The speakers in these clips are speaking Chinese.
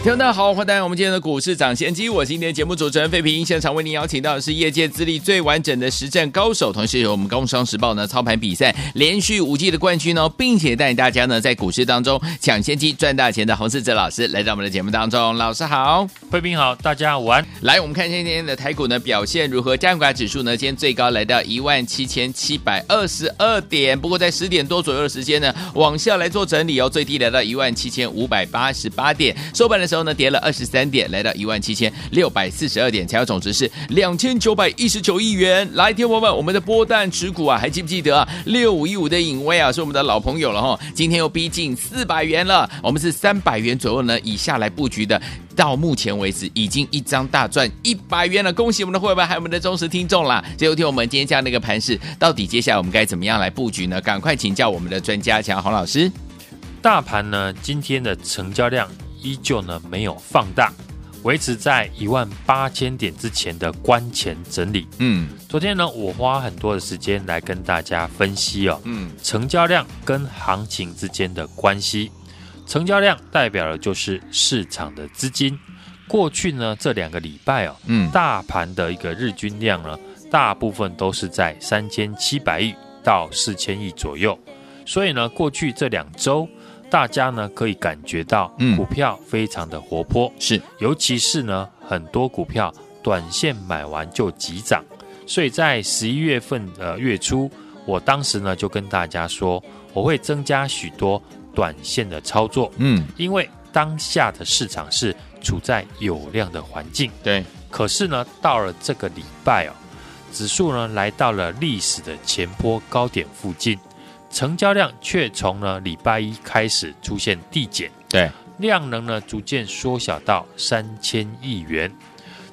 听众大家好，欢迎来到我们今天的股市涨先机，我是今天节目主持人费平。现场为您邀请到的是业界资历最完整的实战高手，同时有我们工商时报呢操盘比赛连续五季的冠军哦，并且带领大家呢在股市当中抢先机赚大钱的洪世哲老师来到我们的节目当中。老师好，费平好，大家午安。来，我们看一下今天的台股呢表现如何？加权指数呢今天最高来到一万七千七百二十二点，不过在十点多左右的时间呢往下来做整理哦，最低来到一万七千五百八十八点，收盘的时候呢，跌了二十三点，来到一万七千六百四十二点，成交总值是两千九百一十九亿元。来，听友们，我们的波段持股啊，还记不记得啊？六五一五的颖崴啊，是我们的老朋友了哈。今天又逼近四百元了，我们是三百元左右呢，以下来布局的。到目前为止，已经一张大赚一百元了，恭喜我们的会员，还有我们的忠实听众啦。最后听我们今天这样的一个盘势，到底接下来我们该怎么样来布局呢？赶快请教我们的专家强洪老师。大盘呢，今天的成交量。依旧呢没有放大，维持在一万八千点之前的关前整理。嗯，昨天呢我花很多的时间来跟大家分析哦，嗯，成交量跟行情之间的关系。成交量代表的就是市场的资金。过去呢这两个礼拜哦，嗯，大盘的一个日均量呢，大部分都是在三千七百亿到四千亿左右。所以呢，过去这两周。大家呢可以感觉到股票非常的活泼，是、嗯，尤其是呢很多股票短线买完就急涨，所以在十一月份的月初，我当时呢就跟大家说，我会增加许多短线的操作，嗯，因为当下的市场是处在有量的环境，对，可是呢到了这个礼拜哦，指数呢来到了历史的前波高点附近。成交量却从呢礼拜一开始出现递减，对，量能呢逐渐缩小到三千亿元，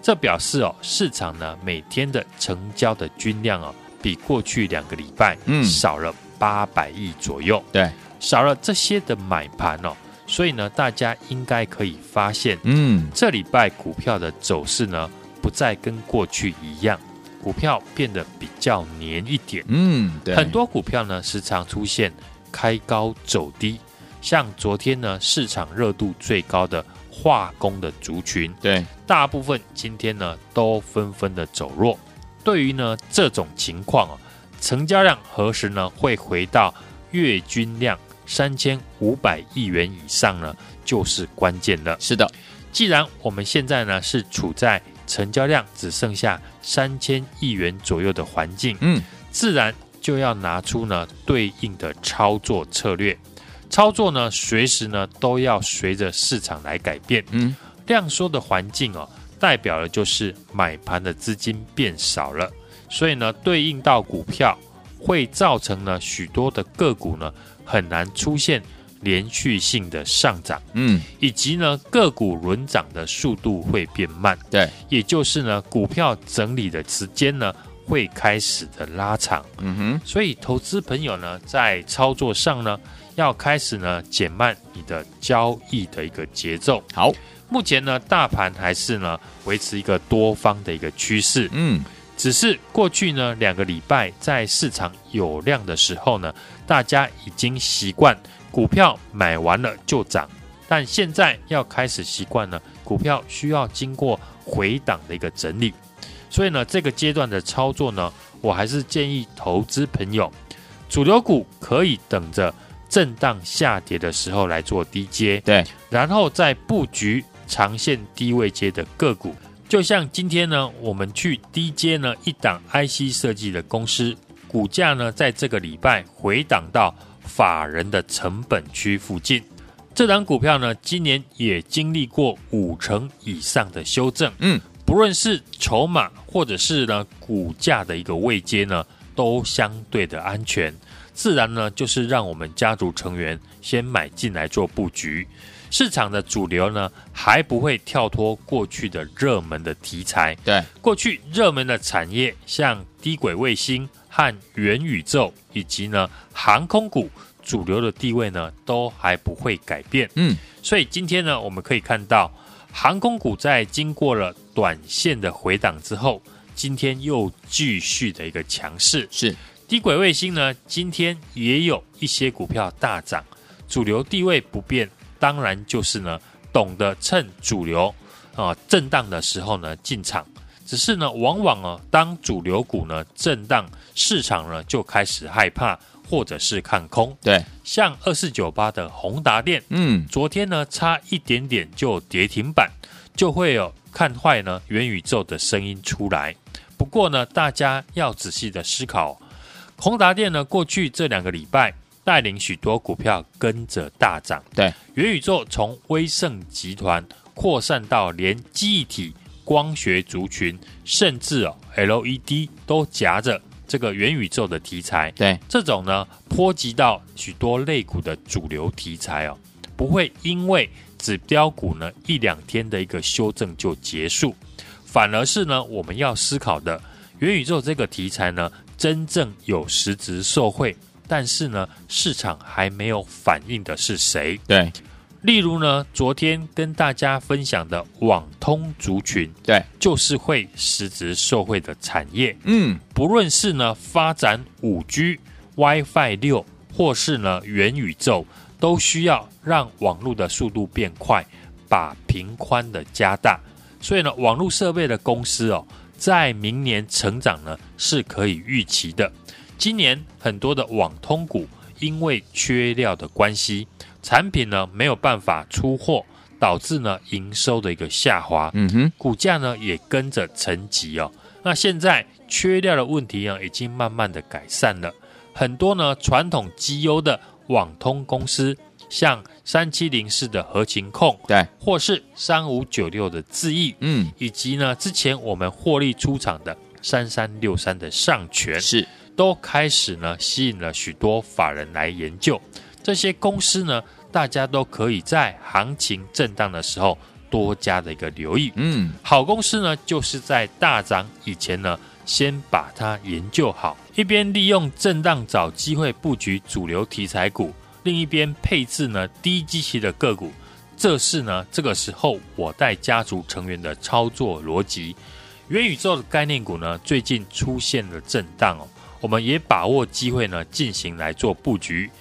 这表示哦市场呢每天的成交的均量哦比过去两个礼拜嗯。少了八百亿左右，对，少了这些的买盘哦，所以呢大家应该可以发现，嗯，这礼拜股票的走势呢不再跟过去一样。股票变得比较黏一点，嗯，对，很多股票呢时常出现开高走低，像昨天呢市场热度最高的化工的族群，对，大部分今天呢都纷纷的走弱。对于呢这种情况啊，成交量何时呢会回到月均量三千五百亿元以上呢，就是关键了。是的，既然我们现在呢是处在成交量只剩下三千亿元左右的环境，嗯，自然就要拿出呢对应的操作策略。操作呢，随时呢都要随着市场来改变。嗯，量缩的环境哦，代表的就是买盘的资金变少了，所以呢，对应到股票会造成呢许多的个股呢很难出现。连续性的上涨，嗯，以及呢个股轮涨的速度会变慢，对，也就是呢股票整理的时间呢会开始的拉长，嗯哼，所以投资朋友呢在操作上呢要开始呢减慢你的交易的一个节奏。好，目前呢大盘还是呢维持一个多方的一个趋势，嗯，只是过去呢两个礼拜在市场有量的时候呢，大家已经习惯。股票买完了就涨，但现在要开始习惯了，股票需要经过回档的一个整理，所以呢，这个阶段的操作呢，我还是建议投资朋友，主流股可以等着震荡下跌的时候来做低阶，对，然后再布局长线低位阶的个股，就像今天呢，我们去低阶呢一档 IC 设计的公司，股价呢在这个礼拜回档到。法人的成本区附近，这档股票呢，今年也经历过五成以上的修正。嗯，不论是筹码或者是呢股价的一个位阶呢，都相对的安全。自然呢，就是让我们家族成员先买进来做布局。市场的主流呢，还不会跳脱过去的热门的题材。对，过去热门的产业，像低轨卫星。和元宇宙以及呢航空股主流的地位呢都还不会改变。嗯，所以今天呢，我们可以看到航空股在经过了短线的回档之后，今天又继续的一个强势。是低轨卫星呢，今天也有一些股票大涨，主流地位不变，当然就是呢懂得趁主流啊震荡的时候呢进场。只是呢，往往啊，当主流股呢震荡，市场呢就开始害怕，或者是看空。对，像二四九八的宏达电，嗯，昨天呢差一点点就跌停板，就会有看坏呢元宇宙的声音出来。不过呢，大家要仔细的思考，宏达电呢过去这两个礼拜带领许多股票跟着大涨。对，元宇宙从威盛集团扩散到连记忆体。光学族群，甚至哦，LED 都夹着这个元宇宙的题材。对，这种呢，波及到许多类股的主流题材哦，不会因为指标股呢一两天的一个修正就结束，反而是呢，我们要思考的元宇宙这个题材呢，真正有实质受惠，但是呢，市场还没有反应的是谁？对。例如呢，昨天跟大家分享的网通族群，对，就是会实质受惠的产业。嗯，不论是呢发展五 G、WiFi 六，或是呢元宇宙，都需要让网络的速度变快，把频宽的加大。所以呢，网络设备的公司哦，在明年成长呢是可以预期的。今年很多的网通股因为缺料的关系。产品呢没有办法出货，导致呢营收的一个下滑，嗯哼，股价呢也跟着沉寂哦。那现在缺料的问题呢已经慢慢的改善了，很多呢传统绩优的网通公司，像三七零四的合情控，对，或是三五九六的智易，嗯，以及呢之前我们获利出场的三三六三的上权，是。都开始呢吸引了许多法人来研究。这些公司呢，大家都可以在行情震荡的时候多加的一个留意。嗯，好公司呢，就是在大涨以前呢，先把它研究好，一边利用震荡找机会布局主流题材股，另一边配置呢低基期的个股。这是呢这个时候我带家族成员的操作逻辑。元宇宙的概念股呢，最近出现了震荡哦，我们也把握机会呢，进行来做布局。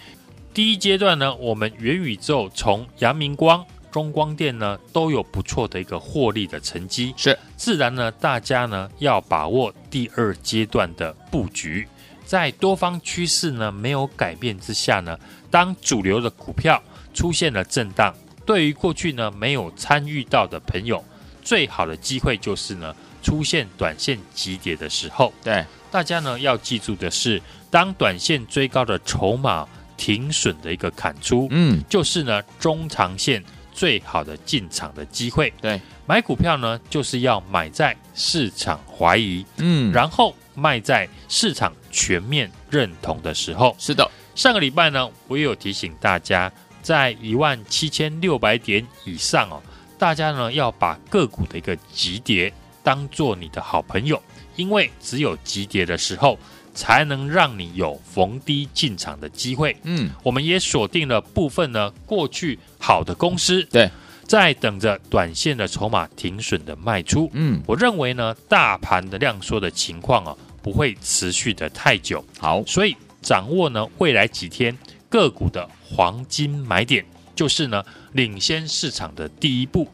第一阶段呢，我们元宇宙从阳明光、中光电呢都有不错的一个获利的成绩，是自然呢，大家呢要把握第二阶段的布局，在多方趋势呢没有改变之下呢，当主流的股票出现了震荡，对于过去呢没有参与到的朋友，最好的机会就是呢出现短线急跌的时候。对，大家呢要记住的是，当短线追高的筹码。停损的一个砍出，嗯，就是呢中长线最好的进场的机会。对，买股票呢就是要买在市场怀疑，嗯，然后卖在市场全面认同的时候。是的，上个礼拜呢，我也有提醒大家，在一万七千六百点以上哦，大家呢要把个股的一个急跌当做你的好朋友，因为只有急跌的时候。才能让你有逢低进场的机会。嗯，我们也锁定了部分呢过去好的公司，对，在等着短线的筹码停损的卖出。嗯，我认为呢，大盘的量缩的情况啊，不会持续的太久。好，所以掌握呢未来几天个股的黄金买点，就是呢领先市场的第一步。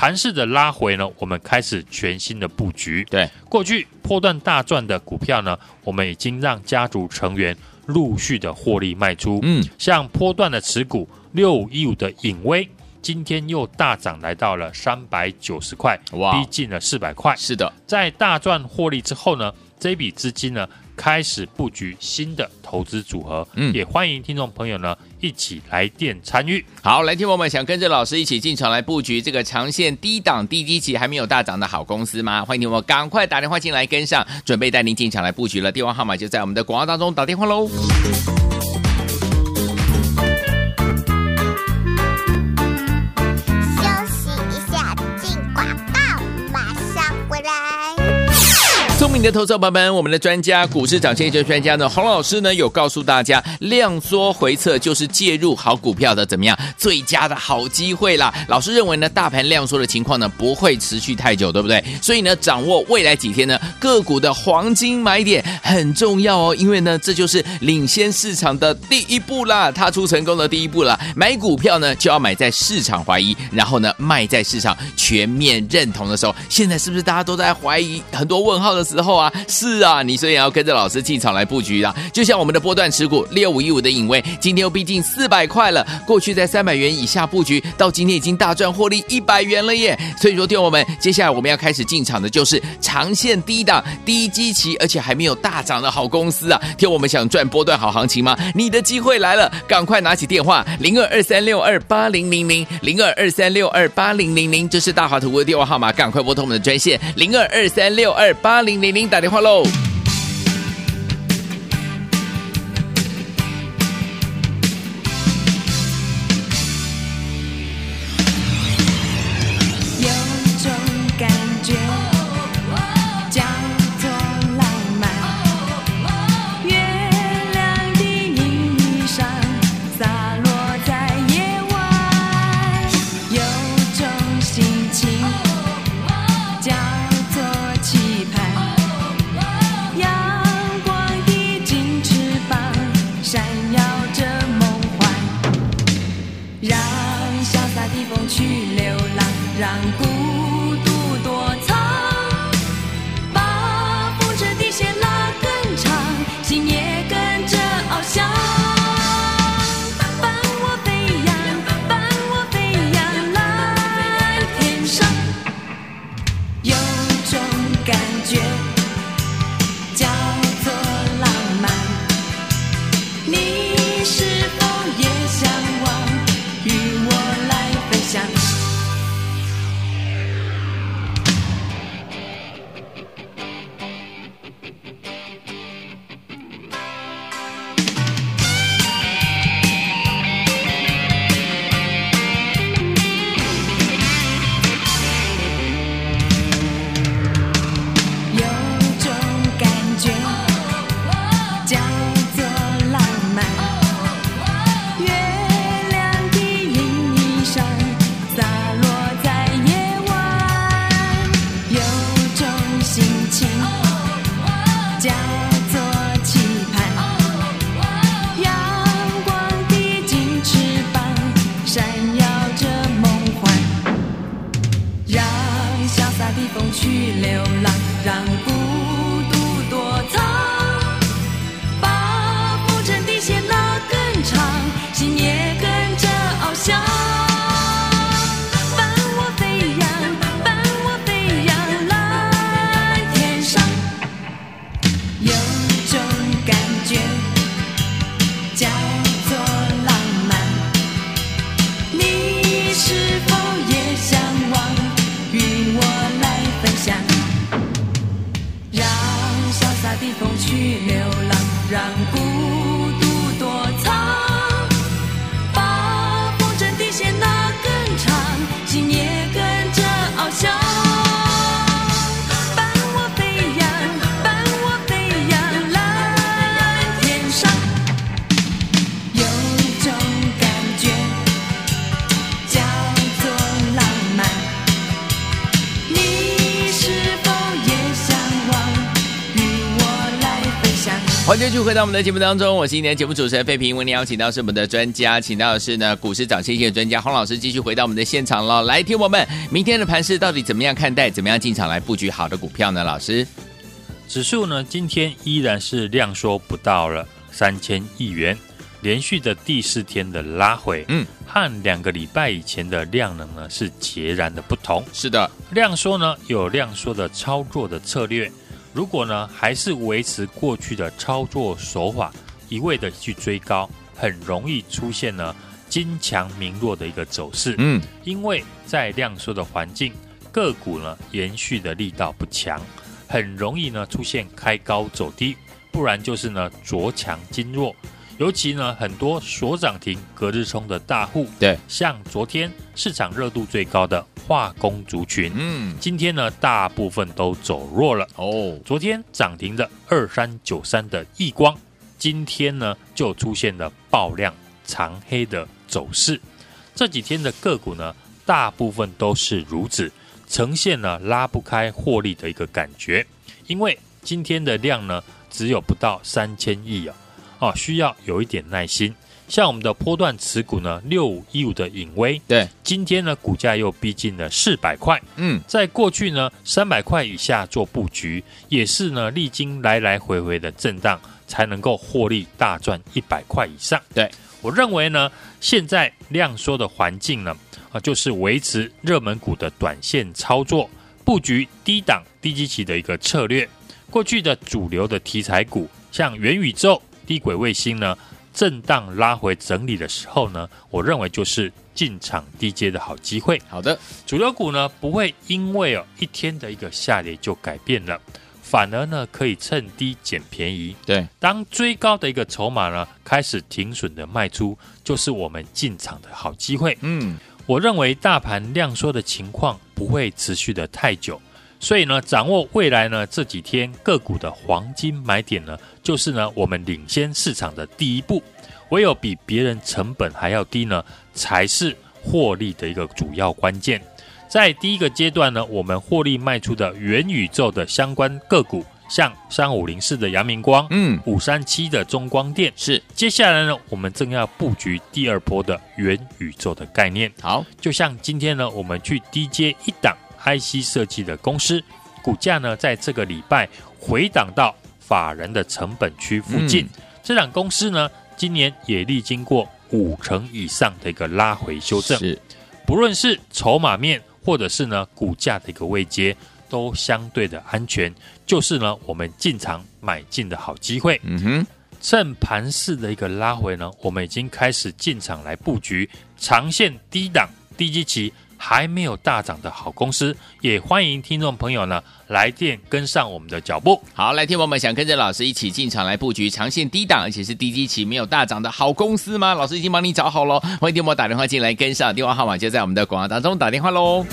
盘势的拉回呢，我们开始全新的布局。对，过去破段大赚的股票呢，我们已经让家族成员陆续的获利卖出。嗯，像波段的持股六五一五的影威，今天又大涨来到了三百九十块，哇，逼近了四百块。是的，在大赚获利之后呢，这笔资金呢，开始布局新的投资组合，嗯，也欢迎听众朋友呢一起来电参与。好，来听我们想跟着老师一起进场来布局这个长线低档低基期还没有大涨的好公司吗？欢迎听我们赶快打电话进来跟上，准备带您进场来布局了。电话号码就在我们的广告当中，打电话喽。迎的投资者朋友们，我们的专家股市涨先机专家呢，洪老师呢有告诉大家，量缩回测就是介入好股票的怎么样最佳的好机会啦。老师认为呢，大盘量缩的情况呢不会持续太久，对不对？所以呢，掌握未来几天呢个股的黄金买点很重要哦，因为呢，这就是领先市场的第一步啦，踏出成功的第一步啦。买股票呢就要买在市场怀疑，然后呢卖在市场全面认同的时候。现在是不是大家都在怀疑很多问号的时候啊？是啊，你所以要跟着老师进场来布局啦。就像我们的波段持股六五一五的影威，今天又逼近四百块了。过去在三百元以下布局，到今天已经大赚获利一百元了耶。所以说，听我们，接下来我们要开始进场的就是长线低档、低基期，而且还没有大涨的好公司啊。听我们想赚波段好行情吗？你的机会来了，赶快拿起电话零二二三六二八零零零零二二三六二八零零零，这是大华图的电话号码，赶快拨通我们的专线零二二三六二八零零零打电话。喽。欢迎继续回到我们的节目当中，我是今天的节目主持人费平。为您邀请到是我们的专家，请到的是呢股市涨先机的专家洪老师，继续回到我们的现场了。来，听我们明天的盘势到底怎么样看待？怎么样进场来布局好的股票呢？老师，指数呢今天依然是量缩不到了三千亿元，连续的第四天的拉回，嗯，和两个礼拜以前的量能呢是截然的不同。是的，量缩呢有量缩的操作的策略。如果呢，还是维持过去的操作手法，一味的去追高，很容易出现呢金强明弱的一个走势。嗯，因为在量缩的环境，个股呢延续的力道不强，很容易呢出现开高走低，不然就是呢着强金弱。尤其呢，很多所涨停、隔日冲的大户，对，像昨天市场热度最高的化工族群，嗯，今天呢，大部分都走弱了。哦，昨天涨停的二三九三的亿光，今天呢就出现了爆量长黑的走势。这几天的个股呢，大部分都是如此，呈现了拉不开获利的一个感觉。因为今天的量呢，只有不到三千亿啊。哦，需要有一点耐心。像我们的波段持股呢，六五一五的颖崴，对，今天呢股价又逼近了四百块。嗯，在过去呢三百块以下做布局，也是呢历经来来回回的震荡，才能够获利大赚一百块以上。对，我认为呢，现在量缩的环境呢，啊，就是维持热门股的短线操作，布局低档低基期的一个策略。过去的主流的题材股，像元宇宙。低轨卫星呢，震荡拉回整理的时候呢，我认为就是进场低阶的好机会。好的，主流股呢不会因为哦一天的一个下跌就改变了，反而呢可以趁低捡便宜。对，当追高的一个筹码呢开始停损的卖出，就是我们进场的好机会。嗯，我认为大盘量缩的情况不会持续的太久。所以呢，掌握未来呢这几天个股的黄金买点呢，就是呢我们领先市场的第一步。唯有比别人成本还要低呢，才是获利的一个主要关键。在第一个阶段呢，我们获利卖出的元宇宙的相关个股，像三五零四的阳明光，嗯，五三七的中光电，是。接下来呢，我们正要布局第二波的元宇宙的概念。好，就像今天呢，我们去低接一档。IC 设计的公司股价呢，在这个礼拜回档到法人的成本区附近。嗯、这档公司呢，今年也历经过五成以上的一个拉回修正。是，不论是筹码面，或者是呢股价的一个位阶，都相对的安全。就是呢，我们进场买进的好机会。嗯哼，趁盘势的一个拉回呢，我们已经开始进场来布局长线低档低基期。还没有大涨的好公司，也欢迎听众朋友呢来电跟上我们的脚步。好，来，听我们想跟着老师一起进场来布局长线低档，而且是低基期没有大涨的好公司吗？老师已经帮你找好了，欢迎听友打电话进来跟上，电话号码就在我们的广告当中，打电话喽。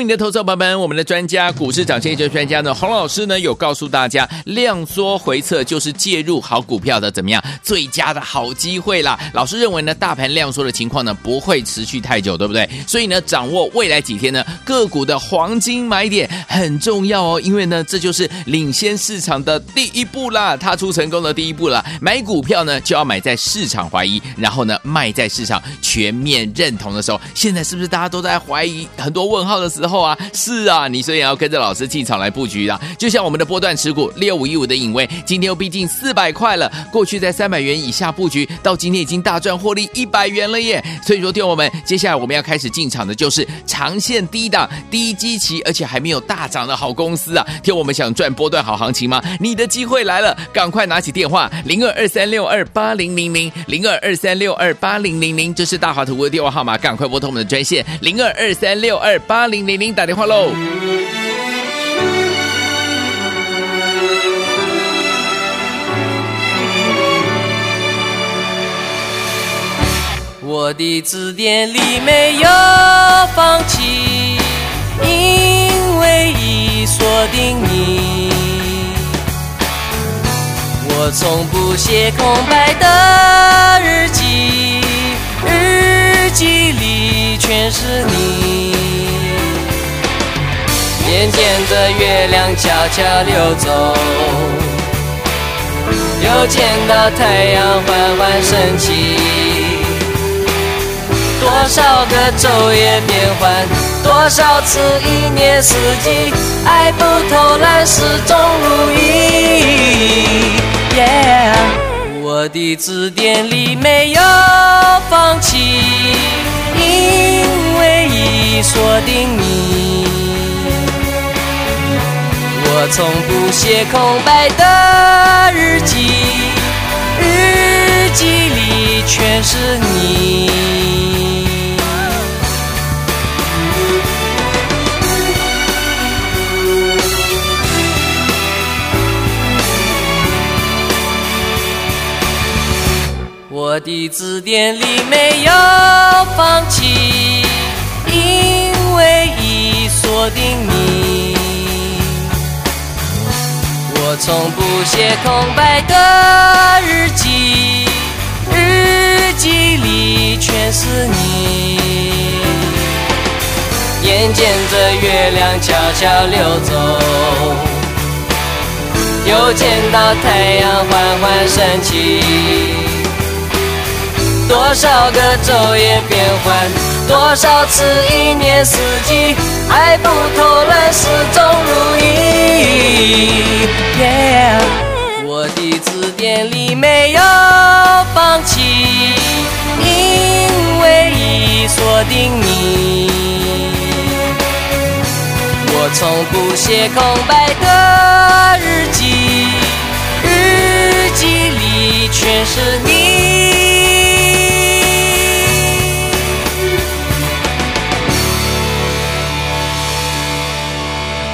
明的投资者朋友们，我们的专家股市涨先机专家呢，洪老师呢有告诉大家，量缩回测就是介入好股票的怎么样最佳的好机会啦。老师认为呢，大盘量缩的情况呢不会持续太久，对不对？所以呢，掌握未来几天呢个股的黄金买点很重要哦，因为呢这就是领先市场的第一步啦，踏出成功的第一步了。买股票呢就要买在市场怀疑，然后呢卖在市场全面认同的时候。现在是不是大家都在怀疑，很多问号的？时候后啊，是啊，你所以要跟着老师进场来布局啊。就像我们的波段持股六五一五的颖崴，今天又逼近四百块了。过去在三百元以下布局，到今天已经大赚获利一百元了耶。所以说，听我们接下来我们要开始进场的就是长线低档、低基期，而且还没有大涨的好公司啊。听我们想赚波段好行情吗？你的机会来了，赶快拿起电话零二二三六二八零零零零二二三六二八零零零，这是大华图的电话号码，赶快拨通我们的专线零二二三六二八零。零零打电话喽！我的字典里没有放弃，因为已锁定你。我从不写空白的日记，日记里全是你。眼见着月亮悄悄溜走，又见到太阳缓缓升起。多少个昼夜变换，多少次一年四季，爱不偷懒，始终如一。我的字典里没有放弃，因为已锁定你。我从不写空白的日记日记里全是你。我的字典里没有放弃因为已锁定从不写空白的日记，日记里全是你。眼见着月亮悄悄溜走。又见到太阳缓缓升起，多少个昼夜变换，多少次一年四季，爱不偷懒，始终如一。Yeah，我的字典里没有放弃，因为已锁定你。我从不写空白的日记，日记里全是你。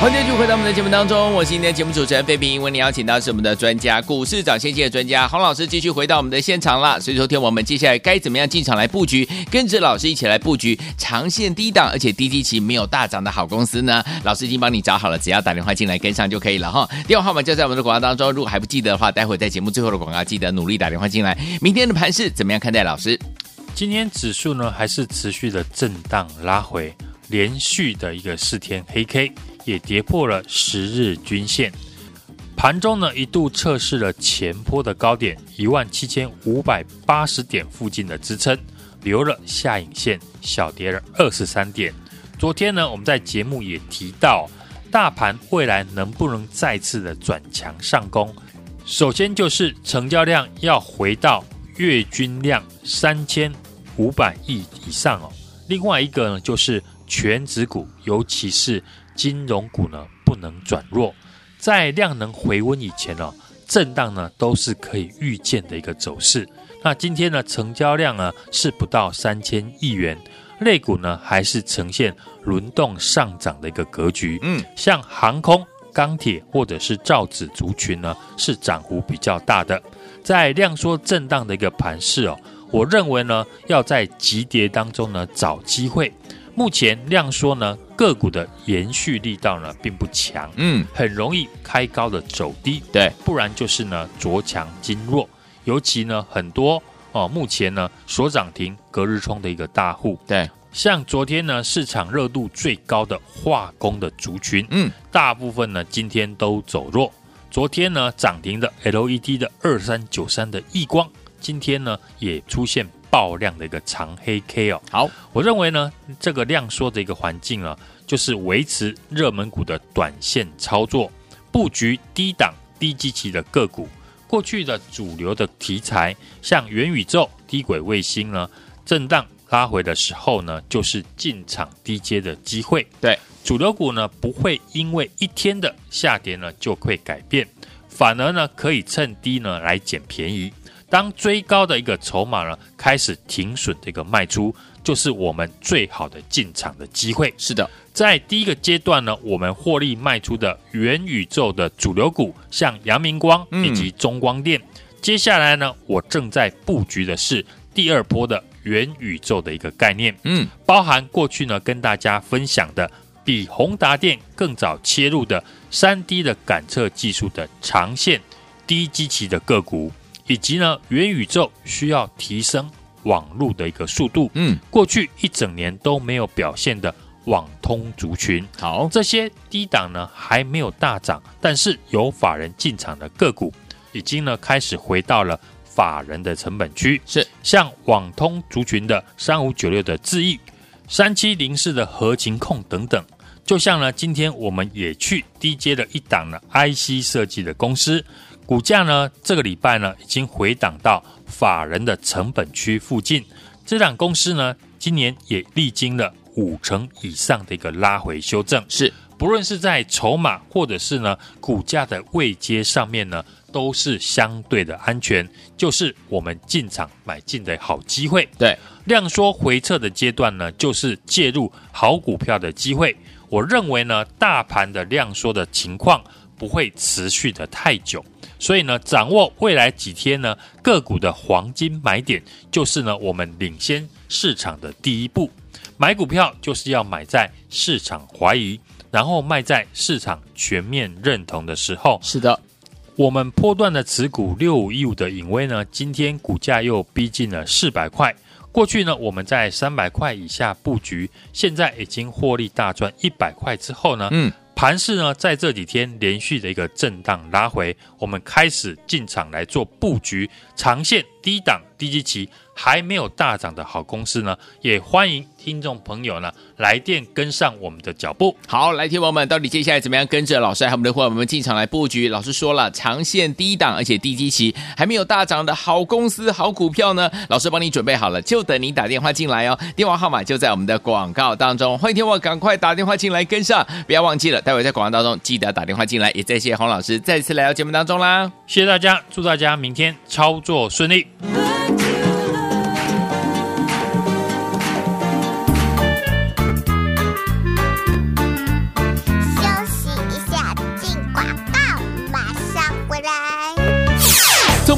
欢迎继续回到我们的节目当中，我是今天的节目主持人费平。为您邀请到是我们的专家，股市长先机的专家洪老师，继续回到我们的现场了。所以，说天我们接下来该怎么样进场来布局，跟着老师一起来布局长线低档，而且低基期没有大涨的好公司呢？老师已经帮你找好了，只要打电话进来跟上就可以了哈。电话号码就在我们的广告当中，如果还不记得的话，待会在节目最后的广告记得努力打电话进来。明天的盘势怎么样看待？老师，今天指数呢还是持续的震荡拉回，连续的一个四天黑 K。也跌破了十日均线，盘中呢一度测试了前波的高点一万七千五百八十点附近的支撑，留了下影线，小跌了二十三点。昨天呢，我们在节目也提到，大盘未来能不能再次的转强上攻，首先就是成交量要回到月均量三千五百亿以上哦。另外一个呢，就是全指股，尤其是金融股呢不能转弱，在量能回温以前呢，震荡呢都是可以预见的一个走势。那今天呢成交量呢是不到三千亿元，类股呢还是呈现轮动上涨的一个格局。嗯，像航空、钢铁或者是造纸族群呢是涨幅比较大的。在量缩震荡的一个盘势哦，我认为呢要在急跌当中呢找机会。目前量缩呢，个股的延续力道呢并不强，嗯，很容易开高的走低，对，不然就是呢着强经弱，尤其呢很多哦，目前呢所涨停隔日冲的一个大户，对，像昨天呢市场热度最高的化工的族群，嗯，大部分呢今天都走弱，昨天呢涨停的 LED 的二三九三的亿光，今天呢也出现。爆量的一个长黑 K 哦，好，我认为呢，这个量缩的一个环境啊，就是维持热门股的短线操作，布局低档低基期的个股。过去的主流的题材，像元宇宙、低轨卫星呢，震荡拉回的时候呢，就是进场低阶的机会。对，主流股呢，不会因为一天的下跌呢，就会改变，反而呢，可以趁低呢来捡便宜。当追高的一个筹码呢开始停损的一个卖出，就是我们最好的进场的机会。是的，在第一个阶段呢，我们获利卖出的元宇宙的主流股，像阳明光以及中光电。嗯、接下来呢，我正在布局的是第二波的元宇宙的一个概念。嗯，包含过去呢跟大家分享的比宏达电更早切入的三 D 的感测技术的长线低基期的个股。以及呢，元宇宙需要提升网络的一个速度。嗯，过去一整年都没有表现的网通族群，好，这些低档呢还没有大涨，但是有法人进场的个股，已经呢开始回到了法人的成本区。是，像网通族群的三五九六的智易，三七零四的合情控等等，就像呢今天我们也去低接了一档呢 IC 设计的公司。股价呢，这个礼拜呢，已经回档到法人的成本区附近。这档公司呢，今年也历经了五成以上的一个拉回修正。是，不论是在筹码或者是呢股价的位阶上面呢，都是相对的安全，就是我们进场买进的好机会。对，量缩回撤的阶段呢，就是介入好股票的机会。我认为呢，大盘的量缩的情况不会持续的太久。所以呢，掌握未来几天呢个股的黄金买点，就是呢我们领先市场的第一步。买股票就是要买在市场怀疑，然后卖在市场全面认同的时候。是的，我们波段的持股六五一五的影威呢，今天股价又逼近了四百块。过去呢，我们在三百块以下布局，现在已经获利大赚一百块之后呢，嗯，盘势呢在这几天连续的一个震荡拉回，我们开始进场来做布局，长线低档低基期。还没有大涨的好公司呢，也欢迎听众朋友呢来电跟上我们的脚步。好，来听友们，到底接下来怎么样跟着老师还有我们的伙伴们进场来布局？老师说了，长线低档而且低基期，还没有大涨的好公司、好股票呢，老师帮你准备好了，就等你打电话进来哦。电话号码就在我们的广告当中，欢迎听我赶快打电话进来跟上，不要忘记了，待会在广告当中记得打电话进来。也再谢谢洪老师再次来到节目当中啦，谢谢大家，祝大家明天操作顺利。But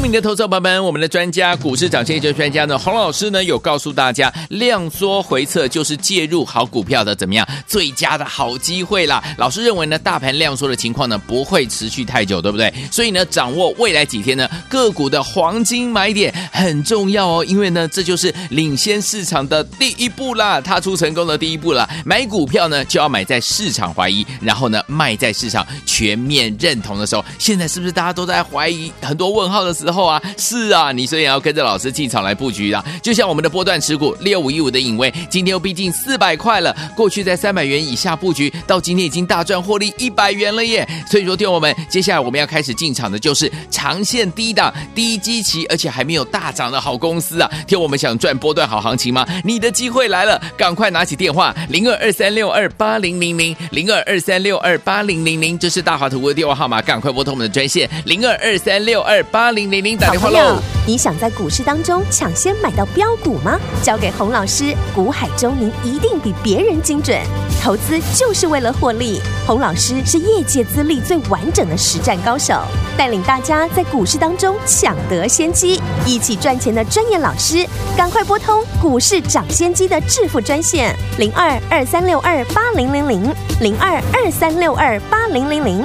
你的投资伙伴们，我们的专家股市涨先机专家呢，洪老师呢有告诉大家，量缩回撤就是介入好股票的怎么样最佳的好机会啦。老师认为呢，大盘量缩的情况呢不会持续太久，对不对？所以呢，掌握未来几天呢个股的黄金买点很重要哦，因为呢这就是领先市场的第一步啦，踏出成功的第一步啦。买股票呢就要买在市场怀疑，然后呢卖在市场全面认同的时候。现在是不是大家都在怀疑很多问号的时候？后啊，是啊，你所以要跟着老师进场来布局的。就像我们的波段持股六五一五的颖崴，今天又逼近四百块了。过去在三百元以下布局，到今天已经大赚获利一百元了耶。所以说，听我们接下来我们要开始进场的就是长线低档、低基期，而且还没有大涨的好公司啊。听我们想赚波段好行情吗？你的机会来了，赶快拿起电话零二二三六二八零零零零二二三六二八零零零，这是大华图的电话号码，赶快拨通我们的专线零二二三六二八零零零。好朋友，你想在股市当中抢先买到标股吗？交给洪老师，股海中您一定比别人精准。投资就是为了获利，洪老师是业界资历最完整的实战高手，带领大家在股市当中抢得先机，一起赚钱的专业老师，赶快拨通股市涨先机的致富专线零二二三六二八零零零零二二三六二八零零零。